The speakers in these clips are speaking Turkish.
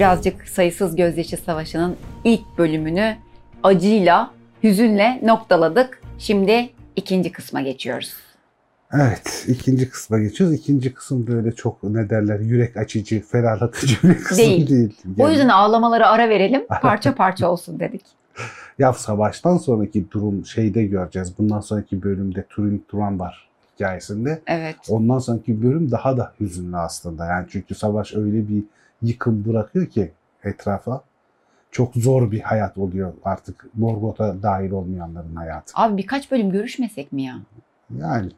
birazcık sayısız gözyaşı savaşının ilk bölümünü acıyla, hüzünle noktaladık. Şimdi ikinci kısma geçiyoruz. Evet, ikinci kısma geçiyoruz. İkinci kısım böyle çok ne derler yürek açıcı, ferahlatıcı bir kısım Değil. değil. O Yani, yüzden ağlamalara ara verelim, parça parça olsun dedik. ya savaştan sonraki durum şeyde göreceğiz. Bundan sonraki bölümde Turing Turan var hikayesinde. Evet. Ondan sonraki bölüm daha da hüzünlü aslında. Yani çünkü savaş öyle bir yıkım bırakıyor ki etrafa. Çok zor bir hayat oluyor artık Morgoth'a dahil olmayanların hayatı. Abi birkaç bölüm görüşmesek mi ya? Yani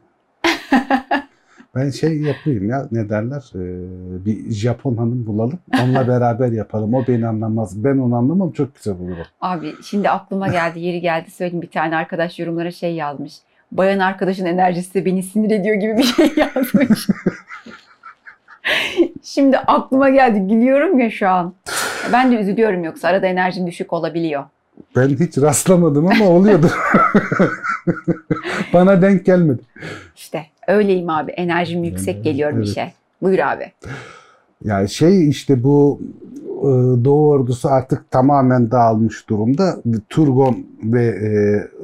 ben şey yapayım ya ne derler ee, bir Japon hanım bulalım onunla beraber yapalım. O beni anlamaz ben onu anlamam çok güzel olur o. Abi şimdi aklıma geldi, yeri geldi söyleyeyim. Bir tane arkadaş yorumlara şey yazmış. Bayan arkadaşın enerjisi beni sinir ediyor gibi bir şey yazmış. Şimdi aklıma geldi. Gülüyorum ya şu an. Ben de üzülüyorum yoksa arada enerjim düşük olabiliyor. Ben hiç rastlamadım ama oluyordu. Bana denk gelmedi. İşte öyleyim abi. Enerjim yüksek Evet, geliyor bir evet. şey. Buyur abi. Yani şey işte bu Doğu ordusu artık tamamen dağılmış durumda. Turgon ve e,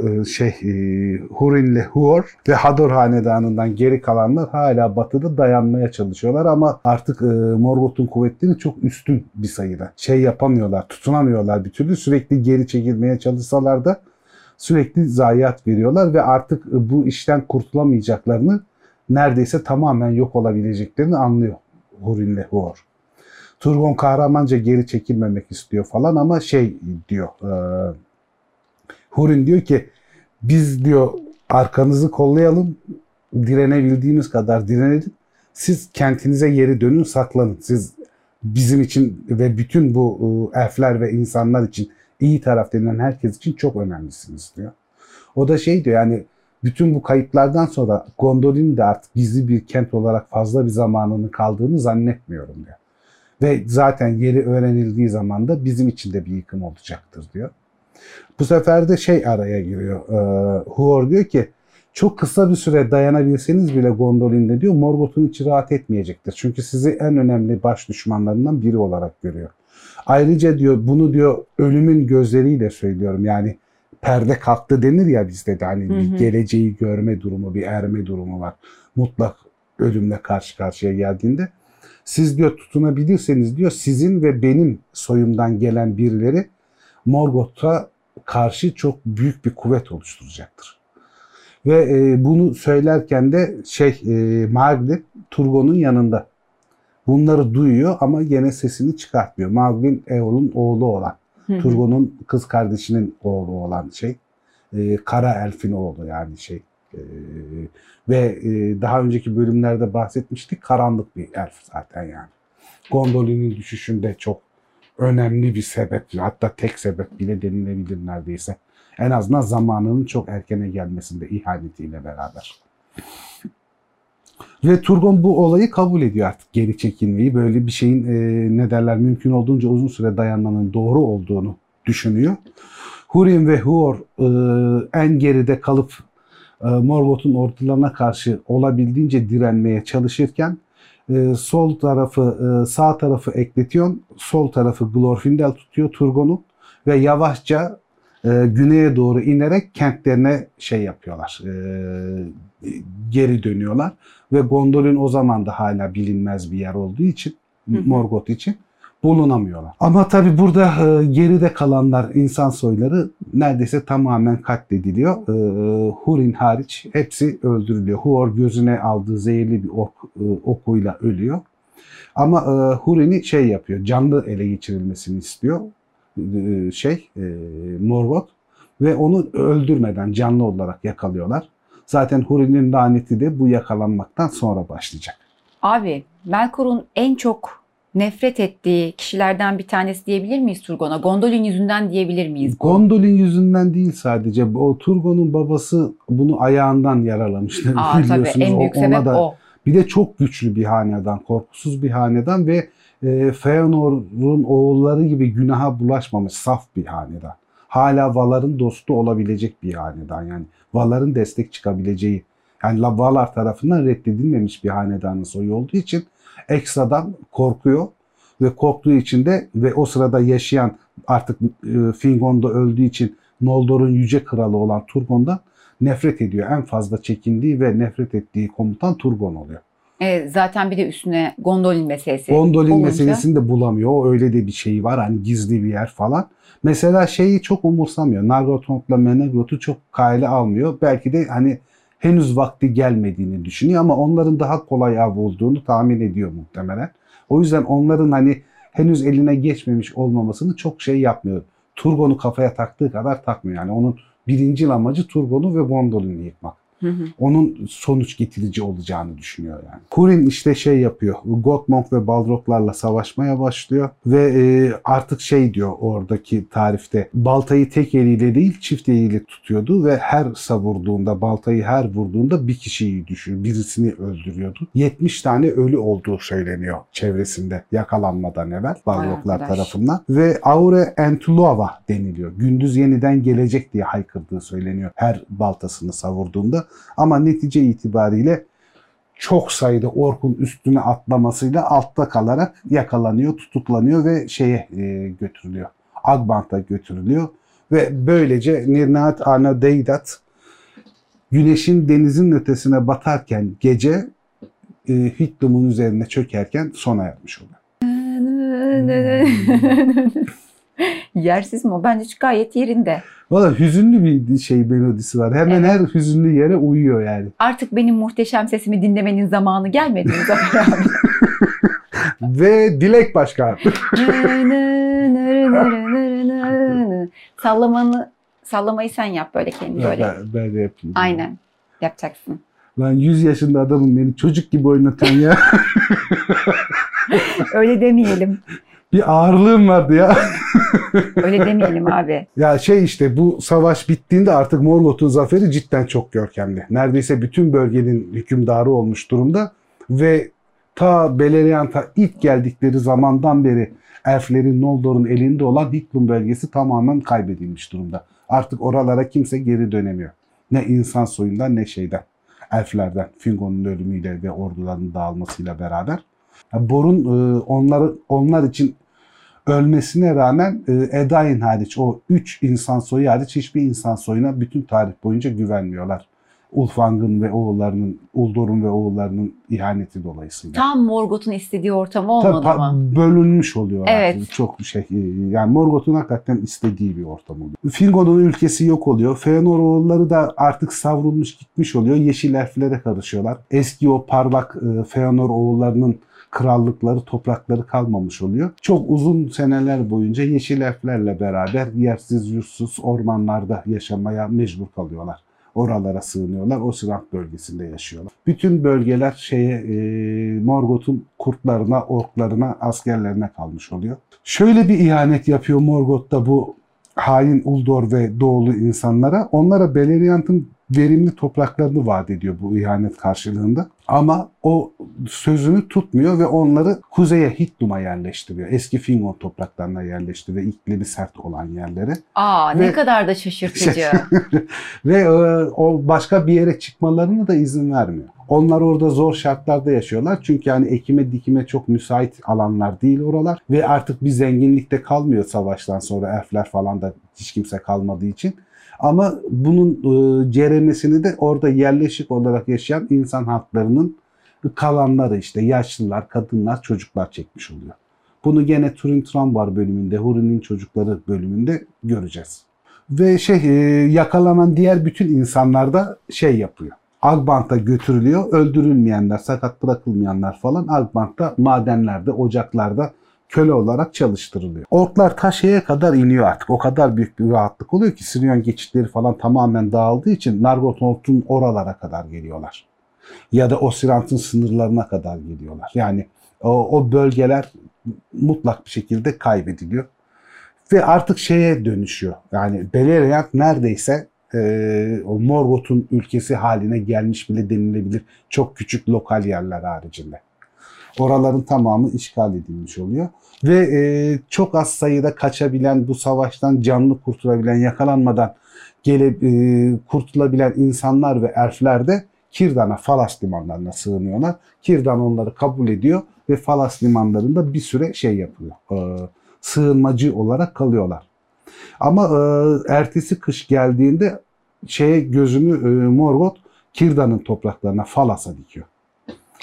e, şey e, Hurin'le Huor ve Hador hanedanından geri kalanlar hala batıda dayanmaya çalışıyorlar ama artık e, Morgoth'un kuvvetleri çok üstün bir sayıda. Şey yapamıyorlar, tutunamıyorlar bir türlü. Sürekli geri çekilmeye çalışsalar da sürekli zayiat veriyorlar ve artık e, bu işten kurtulamayacaklarını neredeyse tamamen yok olabileceklerini anlıyor Hurin'le Huor. Turgon kahramanca geri çekilmemek istiyor falan ama şey diyor. E, Hurin diyor ki biz diyor arkanızı kollayalım direnebildiğimiz kadar direnelim. Siz kentinize geri dönün saklanın. Siz bizim için ve bütün bu e, elfler ve insanlar için iyi taraf denilen herkes için çok önemlisiniz diyor. O da şey diyor yani bütün bu kayıplardan sonra Gondolin de artık gizli bir kent olarak fazla bir zamanının kaldığını zannetmiyorum diyor. Ve zaten yeri öğrenildiği zaman da bizim için de bir yıkım olacaktır diyor. Bu sefer de şey araya giriyor. E, Huor diyor ki çok kısa bir süre dayanabilseniz bile Gondolin'de diyor Morgoth'un içi rahat etmeyecektir. Çünkü sizi en önemli baş düşmanlarından biri olarak görüyor. Ayrıca diyor bunu diyor ölümün gözleriyle söylüyorum. Yani perde kalktı denir ya bizde de hani Hı hı. bir geleceği görme durumu, bir erme durumu var. Mutlak ölümle karşı karşıya geldiğinde siz diyor tutunabilirseniz diyor sizin ve benim soyumdan gelen birileri Morgoth'a karşı çok büyük bir kuvvet oluşturacaktır. Ve e, bunu söylerken de şey e, Marglin Turgon'un yanında. Bunları duyuyor ama gene sesini çıkartmıyor. Marglin Eol'un oğlu olan. Turgon'un kız kardeşinin oğlu olan şey. e, Kara Elf'in oğlu yani şey. E, ve e, daha önceki bölümlerde bahsetmiştik karanlık bir elf zaten yani. Gondolin'in düşüşünde çok önemli bir sebep hatta tek sebep bile denilebilir neredeyse. En azından zamanının çok erkene gelmesinde ihanetiyle beraber. Ve Turgon bu olayı kabul ediyor artık geri çekilmeyi. Böyle bir şeyin e, ne derler mümkün olduğunca uzun süre dayanmanın doğru olduğunu düşünüyor. Hurin ve Huor e, en geride kalıp Morgoth'un ordularına karşı olabildiğince direnmeye çalışırken e, sol tarafı e, sağ tarafı Ekletion, sol tarafı Glorfindel tutuyor Turgon'u ve yavaşça e, güneye doğru inerek kentlerine şey yapıyorlar. e, geri dönüyorlar ve Gondolin o zaman da hala bilinmez bir yer olduğu için. Morgoth için bulunamıyorlar. Ama tabi burada e, geride kalanlar insan soyları neredeyse tamamen katlediliyor. E, Hurin hariç hepsi öldürülüyor. Huor gözüne aldığı zehirli bir ok, e, okuyla ölüyor. Ama Hurin'i şey yapıyor, canlı ele geçirilmesini istiyor şey Morgoth ve onu öldürmeden canlı olarak yakalıyorlar. Zaten Hurin'in laneti de bu yakalanmaktan sonra başlayacak. Abi Melkor'un en çok nefret ettiği kişilerden bir tanesi diyebilir miyiz Turgon'a? Gondolin yüzünden diyebilir miyiz? bu? Gondolin yüzünden değil sadece. O Turgon'un babası bunu ayağından yaralamıştı. Aa, tabii biliyorsunuz. en büyük O- sebep da- o. Bir de çok güçlü bir hanedan, korkusuz bir hanedan ve e, Feanor'un oğulları gibi günaha bulaşmamış saf bir hanedan. Hala Valar'ın dostu olabilecek bir hanedan. Yani Valar'ın destek çıkabileceği, yani La- Valar tarafından reddedilmemiş bir hanedanın soyu olduğu için ekstradan korkuyor. ve korktuğu için de ve o sırada yaşayan artık e, Fingon'da öldüğü için Noldor'un yüce kralı olan Turgon'dan nefret ediyor. En fazla çekindiği ve nefret ettiği komutan Turgon oluyor. E, zaten bir de üstüne Gondolin meselesi. Gondolin olunca- meselesini de bulamıyor. O öyle de bir şey var. Hani gizli bir yer falan. Mesela şeyi çok umursamıyor. Nargothrond'la Menegroth'u çok kale almıyor. Belki de hani henüz vakti gelmediğini düşünüyor ama onların daha kolay av olduğunu tahmin ediyor muhtemelen. O yüzden onların hani henüz eline geçmemiş olmamasını çok şey yapmıyor. Turgon'u kafaya taktığı kadar takmıyor. Yani onun birinci amacı Turgon'u ve Gondolin'i yıkmak Hı hı. onun sonuç getirici olacağını düşünüyor yani. Hurin işte şey yapıyor. Gottmog ve Balroglarla savaşmaya başlıyor ve e, artık şey diyor oradaki tarifte baltayı tek eliyle değil çift eliyle tutuyordu ve her savurduğunda baltayı her vurduğunda bir kişiyi düşür, birisini öldürüyordu. 70 tane ölü olduğu söyleniyor çevresinde yakalanmadan evvel Balroglar tarafından ve Aure Entluava deniliyor. Gündüz yeniden gelecek diye haykırdığı söyleniyor her baltasını savurduğunda. Ama netice itibariyle çok sayıda orkun üstüne atlamasıyla altta kalarak yakalanıyor, tutuklanıyor ve şeye e, götürülüyor. Agbant'a götürülüyor ve böylece Nirnaat Ana Deydat güneşin denizin ötesine batarken gece e, Hittum'un üzerine çökerken sona ermiş oluyor. Yersiz mi o? Bence gayet yerinde. Valla hüzünlü bir şey melodisi var. Hemen Evet. her hüzünlü yere uyuyor yani. Artık benim muhteşem sesimi dinlemenin zamanı gelmedi mi Zafer abi? Ve Dilek Başkan. Sallamanı sallamayı sen yap böyle kendi böyle. Ben, ben de yapayım. Aynen. Yapacaksın. Ben 100 yaşında adamım beni çocuk gibi oynatan ya. Öyle demeyelim. bir ağırlığım vardı ya. Öyle demeyelim abi. ya şey işte bu savaş bittiğinde artık Morgoth'un zaferi cidden çok görkemli. Neredeyse bütün bölgenin hükümdarı olmuş durumda ve ta Beleriand'a ilk geldikleri zamandan beri elflerin Noldor'un elinde olan Hicklum bölgesi tamamen kaybedilmiş durumda. Artık oralara kimse geri dönemiyor. Ne insan soyundan ne şeyden. Elflerden. Fingon'un ölümüyle ve ordularının dağılmasıyla beraber. Bor'un e, onları onlar için ölmesine rağmen e, Edain hariç o üç insan soyu hariç hiçbir insan soyuna bütün tarih boyunca güvenmiyorlar. Ulfang'ın ve oğullarının, Uldor'un ve oğullarının ihaneti dolayısıyla. Tam Morgoth'un istediği ortam Tabii olmadı pa- mı? bölünmüş oluyor. Evet. artık. Çok şey e, yani Morgoth'un hakikaten istediği bir ortam oluyor. Fingon'un ülkesi yok oluyor. Feanor oğulları da artık savrulmuş gitmiş oluyor. Yeşil elflere karışıyorlar. Eski o parlak e, Feanor oğullarının krallıkları, toprakları kalmamış oluyor. Çok uzun seneler boyunca yeşil elflerle beraber yersiz yursuz ormanlarda yaşamaya mecbur kalıyorlar. Oralara sığınıyorlar. Osirant bölgesinde yaşıyorlar. Bütün bölgeler şeye e, Morgoth'un kurtlarına, orklarına, askerlerine kalmış oluyor. Şöyle bir ihanet yapıyor Morgoth da bu hain Uldor ve Doğulu insanlara. Onlara Beleriand'ın verimli topraklarını vaat ediyor bu ihanet karşılığında. Ama o sözünü tutmuyor ve onları kuzeye Hittum'a yerleştiriyor. Eski Fingon topraklarına yerleştiriyor. iklimi sert olan yerlere. Aa Ve- ne kadar da şaşırtıcı. Ve e, o başka bir yere çıkmalarına da izin vermiyor. Onlar orada zor şartlarda yaşıyorlar. Çünkü yani ekime dikime çok müsait alanlar değil oralar. Ve artık bir zenginlikte kalmıyor savaştan sonra elfler falan da hiç kimse kalmadığı için. Ama bunun e, ceremesini de orada yerleşik olarak yaşayan insan halklarının kalanları işte yaşlılar, kadınlar, çocuklar çekmiş oluyor. Bunu gene Turin Trambar bölümünde, Hurin'in çocukları bölümünde göreceğiz. Ve şey e, yakalanan diğer bütün insanlar da şey yapıyor. Agbant'a götürülüyor. Öldürülmeyenler, sakat bırakılmayanlar falan Agbant'ta madenlerde, ocaklarda köle olarak çalıştırılıyor. Orklar ta şeye kadar iniyor artık. O kadar büyük bir rahatlık oluyor ki Sirion geçitleri falan tamamen dağıldığı için Nargothrond'un oralara kadar geliyorlar. Ya da Osirant'ın sınırlarına kadar geliyorlar. Yani o, o bölgeler mutlak bir şekilde kaybediliyor. Ve artık şeye dönüşüyor. Yani Beleriand neredeyse e, o Morgoth'un ülkesi haline gelmiş bile denilebilir. Çok küçük lokal yerler haricinde. Oraların tamamı işgal edilmiş oluyor. Ve e, çok az sayıda kaçabilen, bu savaştan canlı kurtulabilen, yakalanmadan gelip e, kurtulabilen insanlar ve elfler de Kirdan'a, Falas limanlarına sığınıyorlar. Kirdan onları kabul ediyor ve Falas limanlarında bir süre şey yapıyor. E, sığınmacı olarak kalıyorlar. Ama e, ertesi kış geldiğinde şeye gözünü e, Morgoth Kirdan'ın topraklarına Falas'a dikiyor.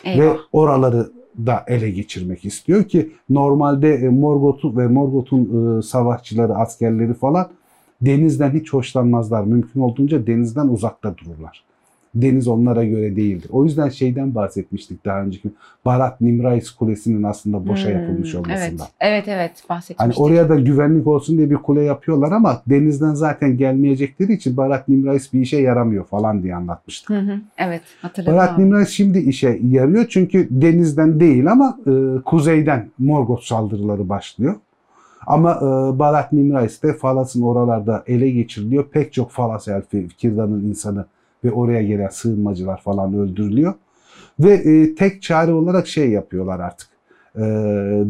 Eyvah. Ve oraları da ele geçirmek istiyor ki normalde e, Morgoth'u ve Morgoth'un e, savaşçıları, askerleri falan denizden hiç hoşlanmazlar. Mümkün olduğunca denizden uzakta dururlar. Deniz onlara göre değildir. O yüzden şeyden bahsetmiştik daha önceki. Barat Nimrais Kulesi'nin aslında boşa Hmm, yapılmış olmasından. Evet, evet, evet bahsetmiştik. Hani oraya da güvenlik olsun diye bir kule yapıyorlar ama denizden zaten gelmeyecekleri için Barat Nimrais bir işe yaramıyor falan diye anlatmıştık. Hı hı, evet, hatırladım. Barat. Nimrais şimdi işe yarıyor çünkü denizden değil ama e, kuzeyden Morgoth saldırıları başlıyor. Ama e, Barat Nimrais de Falas'ın oralarda ele geçiriliyor. Pek çok Falas elfi, Kirdan'ın insanı ve oraya gelen sığınmacılar falan öldürülüyor. Ve e, tek çare olarak şey yapıyorlar artık. E,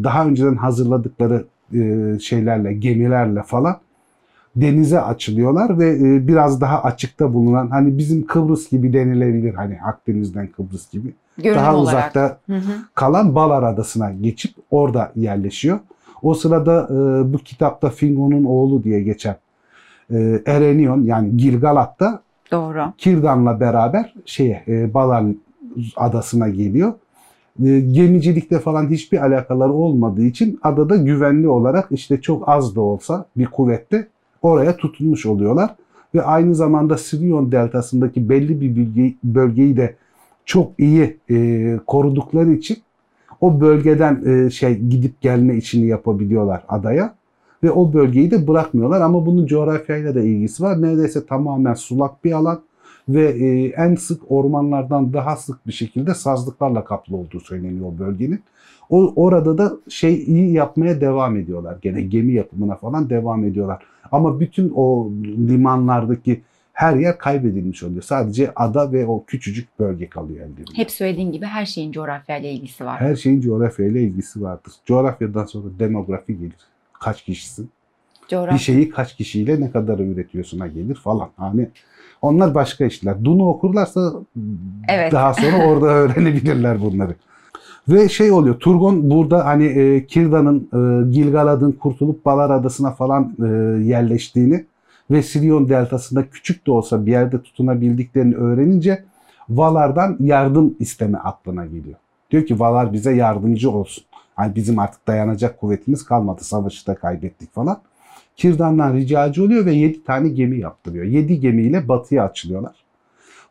daha önceden hazırladıkları e, şeylerle, gemilerle falan denize açılıyorlar ve e, biraz daha açıkta bulunan hani bizim Kıbrıs gibi denilebilir hani Akdeniz'den Kıbrıs gibi Görünüm daha olarak. uzakta Hı hı. kalan Balar Adası'na geçip orada yerleşiyor. O sırada e, bu kitapta Fingon'un oğlu diye geçen e, Erenion yani Gilgalad da Doğru. Kirdan'la beraber şeye e, Balar Adası'na geliyor. E, gemicilikte falan hiçbir alakaları olmadığı için adada güvenli olarak işte çok az da olsa bir kuvvette oraya tutunmuş oluyorlar. Ve aynı zamanda Sirion deltasındaki belli bir bölgeyi de çok iyi e, korudukları için o bölgeden e, şey gidip gelme işini yapabiliyorlar adaya ve o bölgeyi de bırakmıyorlar ama bunun coğrafyayla da ilgisi var. Neredeyse tamamen sulak bir alan ve e, en sık ormanlardan daha sık bir şekilde sazlıklarla kaplı olduğu söyleniyor o bölgenin. O orada da şey iyi yapmaya devam ediyorlar. Gene gemi yapımına falan devam ediyorlar. Ama bütün o limanlardaki her yer kaybedilmiş oluyor. Sadece ada ve o küçücük bölge kalıyor ellerinde. Hep söylediğin gibi her şeyin coğrafyayla ilgisi var. Her şeyin coğrafyayla ilgisi vardır. Coğrafyadan sonra demografi gelir. Kaç kişisin? Coğrafya. Bir şeyi kaç kişiyle ne kadar üretiyorsun'a gelir falan. Hani onlar başka işler. Dunu okurlarsa Evet. daha sonra orada öğrenebilirler bunları. Ve şey oluyor. Turgon burada hani e, Kirdan'ın, e, Gilgalad'ın kurtulup Balar Adası'na falan e, yerleştiğini ve Sirion deltasında küçük de olsa bir yerde tutunabildiklerini öğrenince Valar'dan yardım isteme aklına geliyor. Diyor ki Valar bize yardımcı olsun. Hani bizim artık dayanacak kuvvetimiz kalmadı. Savaşı da kaybettik falan. Kirdan'dan ricacı oluyor ve 7 tane gemi yaptırıyor. 7 gemiyle batıya açılıyorlar.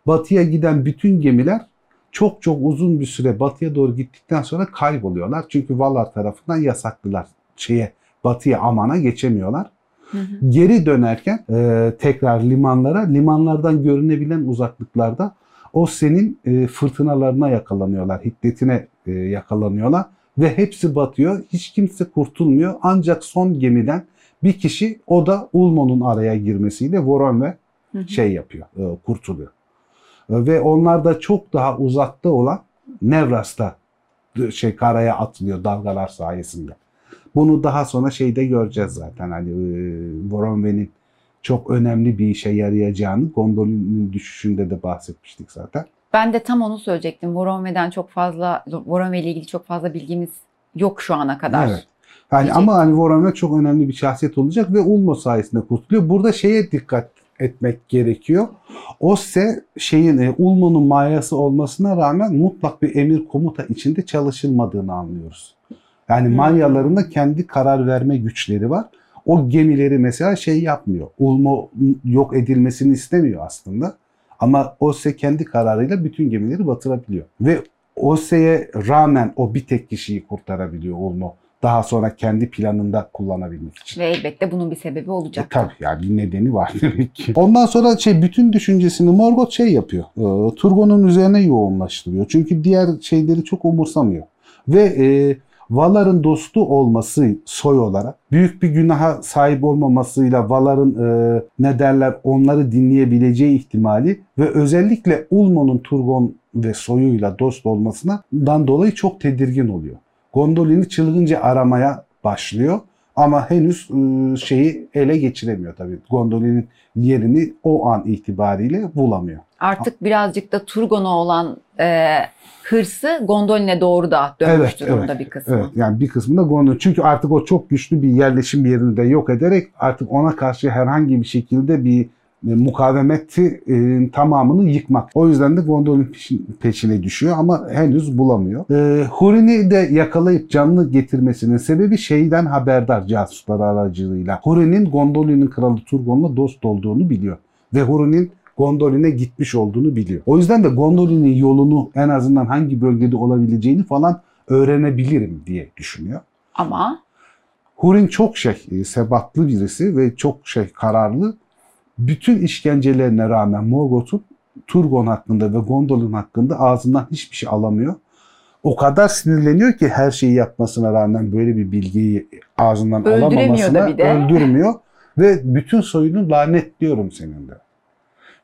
Batıya giden bütün gemiler çok çok uzun bir süre batıya doğru gittikten sonra kayboluyorlar. Çünkü Valar tarafından yasaklılar. Şeye, batıya Aman'a geçemiyorlar. Hı hı. Geri dönerken e, tekrar limanlara, limanlardan görünebilen uzaklıklarda o senin e, fırtınalarına yakalanıyorlar, hiddetine e, yakalanıyorlar ve hepsi batıyor. Hiç kimse kurtulmuyor. Ancak son gemiden bir kişi o da Ulmo'nun araya girmesiyle Voron ve Hı hı. şey yapıyor, e, kurtuluyor. E, Ve onlar da çok daha uzakta olan Nevras'ta d- şey karaya atılıyor dalgalar sayesinde. Bunu daha sonra şeyde göreceğiz zaten hani e, Voronve'nin çok önemli bir işe yarayacağını Gondolin'in düşüşünde de bahsetmiştik zaten. Ben de tam onu söyleyecektim. Voronve'den çok fazla, Voronve ile ilgili çok fazla bilgimiz yok şu ana kadar. Evet. Yani ama hani Voronve çok önemli bir şahsiyet olacak ve Ulmo sayesinde kurtuluyor. Burada şeye dikkat etmek gerekiyor. Osse şeyin e, Ulmo'nun mayası olmasına rağmen mutlak bir emir komuta içinde çalışılmadığını anlıyoruz. Yani Hmm. Manyaların da kendi karar verme güçleri var. O gemileri mesela şey yapmıyor. Ulmo yok edilmesini istemiyor aslında. Ama Osse kendi kararıyla bütün gemileri batırabiliyor. Ve Osse'ye rağmen o bir tek kişiyi kurtarabiliyor Ulmo. Daha sonra kendi planında kullanabilmek için. Ve elbette bunun bir sebebi E, olacak. tabii yani bir nedeni var demek ki. Ondan sonra şey bütün düşüncesini Morgoth şey yapıyor. E, Turgon'un üzerine yoğunlaştırıyor. Çünkü diğer şeyleri çok umursamıyor. Ve e, Valar'ın dostu olması soy olarak büyük bir günaha sahip olmamasıyla Valar'ın e, ne derler onları dinleyebileceği ihtimali ve özellikle Ulmo'nun Turgon ve soyuyla dost olmasından dolayı çok tedirgin oluyor. Gondolin'i çılgınca aramaya başlıyor. Ama henüz e, şeyi ele geçiremiyor tabii. Gondolin'in yerini o an itibariyle bulamıyor. Artık birazcık da Turgon'a olan e, hırsı Gondolin'e doğru da dönmüş Evet, durumda evet, bir kısmı. Evet yani bir kısmında Gondol. Çünkü artık o çok güçlü bir yerleşim yerini de yok ederek artık ona karşı herhangi bir şekilde bir e, mukavemeti e, tamamını yıkmak. O yüzden de Gondolin peşin- peşine düşüyor ama henüz bulamıyor. E, Hurin'i de yakalayıp canlı getirmesinin sebebi şeyden haberdar casuslar aracılığıyla. Hurin'in Gondolin'in kralı Turgon'la dost olduğunu biliyor. Ve Hurin'in Gondolin'e gitmiş olduğunu biliyor. O yüzden de Gondolin'in yolunu en azından hangi bölgede olabileceğini falan öğrenebilirim diye düşünüyor. Ama Hurin çok şey, e, sebatlı birisi ve çok şey kararlı. Bütün işkencelerine rağmen Morgoth'un Turgon hakkında ve Gondolin hakkında ağzından hiçbir şey alamıyor. O kadar sinirleniyor ki her şeyi yapmasına rağmen böyle bir bilgiyi ağzından alamamasına öldürmüyor. Ve bütün soyunu lanetliyorum senin de.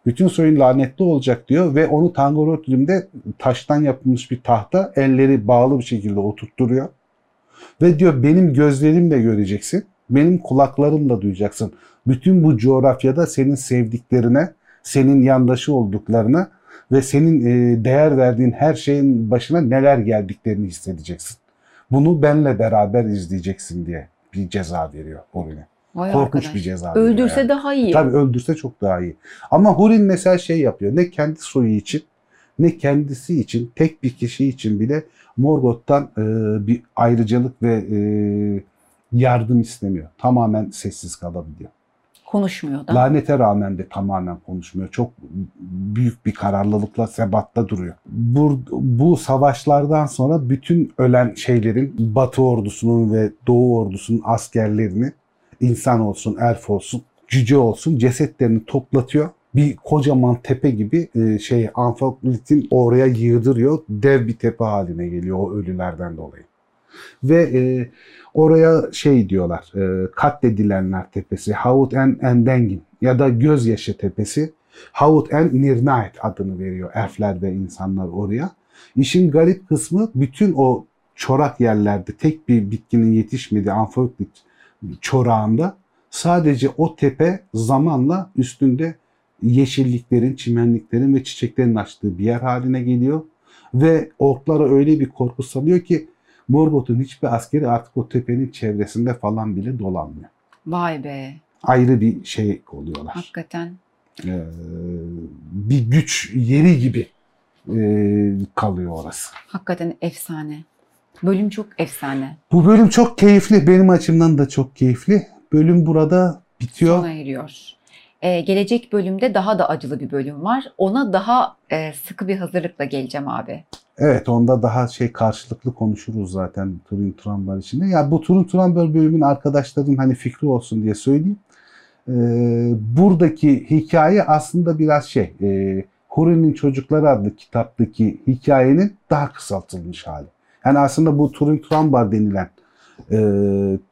Bütün soyun lanetli olacak diyor ve onu Tangorothrim'de taştan yapılmış bir tahta elleri bağlı bir şekilde oturtturuyor. Ve diyor benim gözlerimle göreceksin, benim kulaklarımla duyacaksın. Bütün bu coğrafyada senin sevdiklerine, senin yandaşı olduklarına ve senin e, değer verdiğin her şeyin başına neler geldiklerini hissedeceksin. Bunu benle beraber izleyeceksin diye bir ceza veriyor Hurin'e. vay Korkunç arkadaş. bir ceza veriyor. Öldürse yani. daha iyi. Tabii öldürse çok daha iyi. Ama Hurin mesela şey yapıyor. Ne kendi soyu için ne kendisi için tek bir kişi için bile Morgoth'tan e, bir ayrıcalık ve e, yardım istemiyor. Tamamen sessiz kalabiliyor. Konuşmuyor da. Lanete rağmen de tamamen konuşmuyor. Çok büyük bir kararlılıkla sebatta duruyor. Bu, bu savaşlardan sonra bütün ölen şeylerin Batı ordusunun ve Doğu ordusunun askerlerini insan olsun, elf olsun, cüce olsun cesetlerini toplatıyor. Bir kocaman tepe gibi e, şey Anfaklit'in oraya yığdırıyor. Dev bir tepe haline geliyor o ölülerden dolayı. Ve e, oraya şey diyorlar, e, katledilenler tepesi, Haut en Endengin ya da Gözyaşı tepesi, Haut en Nirnaet adını veriyor elfler ve insanlar oraya. İşin garip kısmı bütün o çorak yerlerde tek bir bitkinin yetişmediği Anfaklit çorağında sadece o tepe zamanla üstünde yeşilliklerin, çimenliklerin ve çiçeklerin açtığı bir yer haline geliyor. Ve orklara öyle bir korku salıyor ki Morgoth'un hiçbir askeri artık o tepenin çevresinde falan bile dolanmıyor. Vay be. Ayrı bir şey oluyorlar. Hakikaten. Ee, bir güç yeri gibi e, kalıyor orası. Hakikaten efsane. Bölüm çok efsane. Bu bölüm çok keyifli. Benim açımdan da çok keyifli. Bölüm burada bitiyor. Sona eriyor. Ee, gelecek bölümde daha da acılı bir bölüm var. Ona daha e, sıkı bir hazırlıkla geleceğim abi. Evet onda daha şey karşılıklı konuşuruz zaten Turin Turambar içinde. Ya bu Turin Turambar bölümün arkadaşların hani fikri olsun diye söyleyeyim. Ee, buradaki hikaye aslında biraz şey e, Hurin'in Çocukları adlı kitaptaki hikayenin daha kısaltılmış hali. Yani aslında bu Turin Turambar denilen e,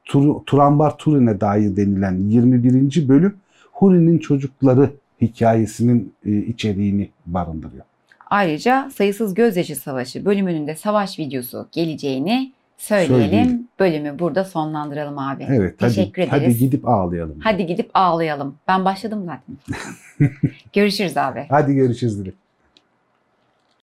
Tur, Turambar Turin'e dair denilen 21. bölüm Hurin'in Çocukları hikayesinin e, içeriğini barındırıyor. Ayrıca Sayısız Gözyaşı Savaşı bölümünün de savaş videosu geleceğini söyleyelim. Söyleyelim. Bölümü burada sonlandıralım abi. Evet Teşekkür hadi, ederiz. hadi gidip ağlayalım. Hadi gidip ağlayalım. Ben başladım zaten. Görüşürüz abi. Hadi görüşürüz Dilek.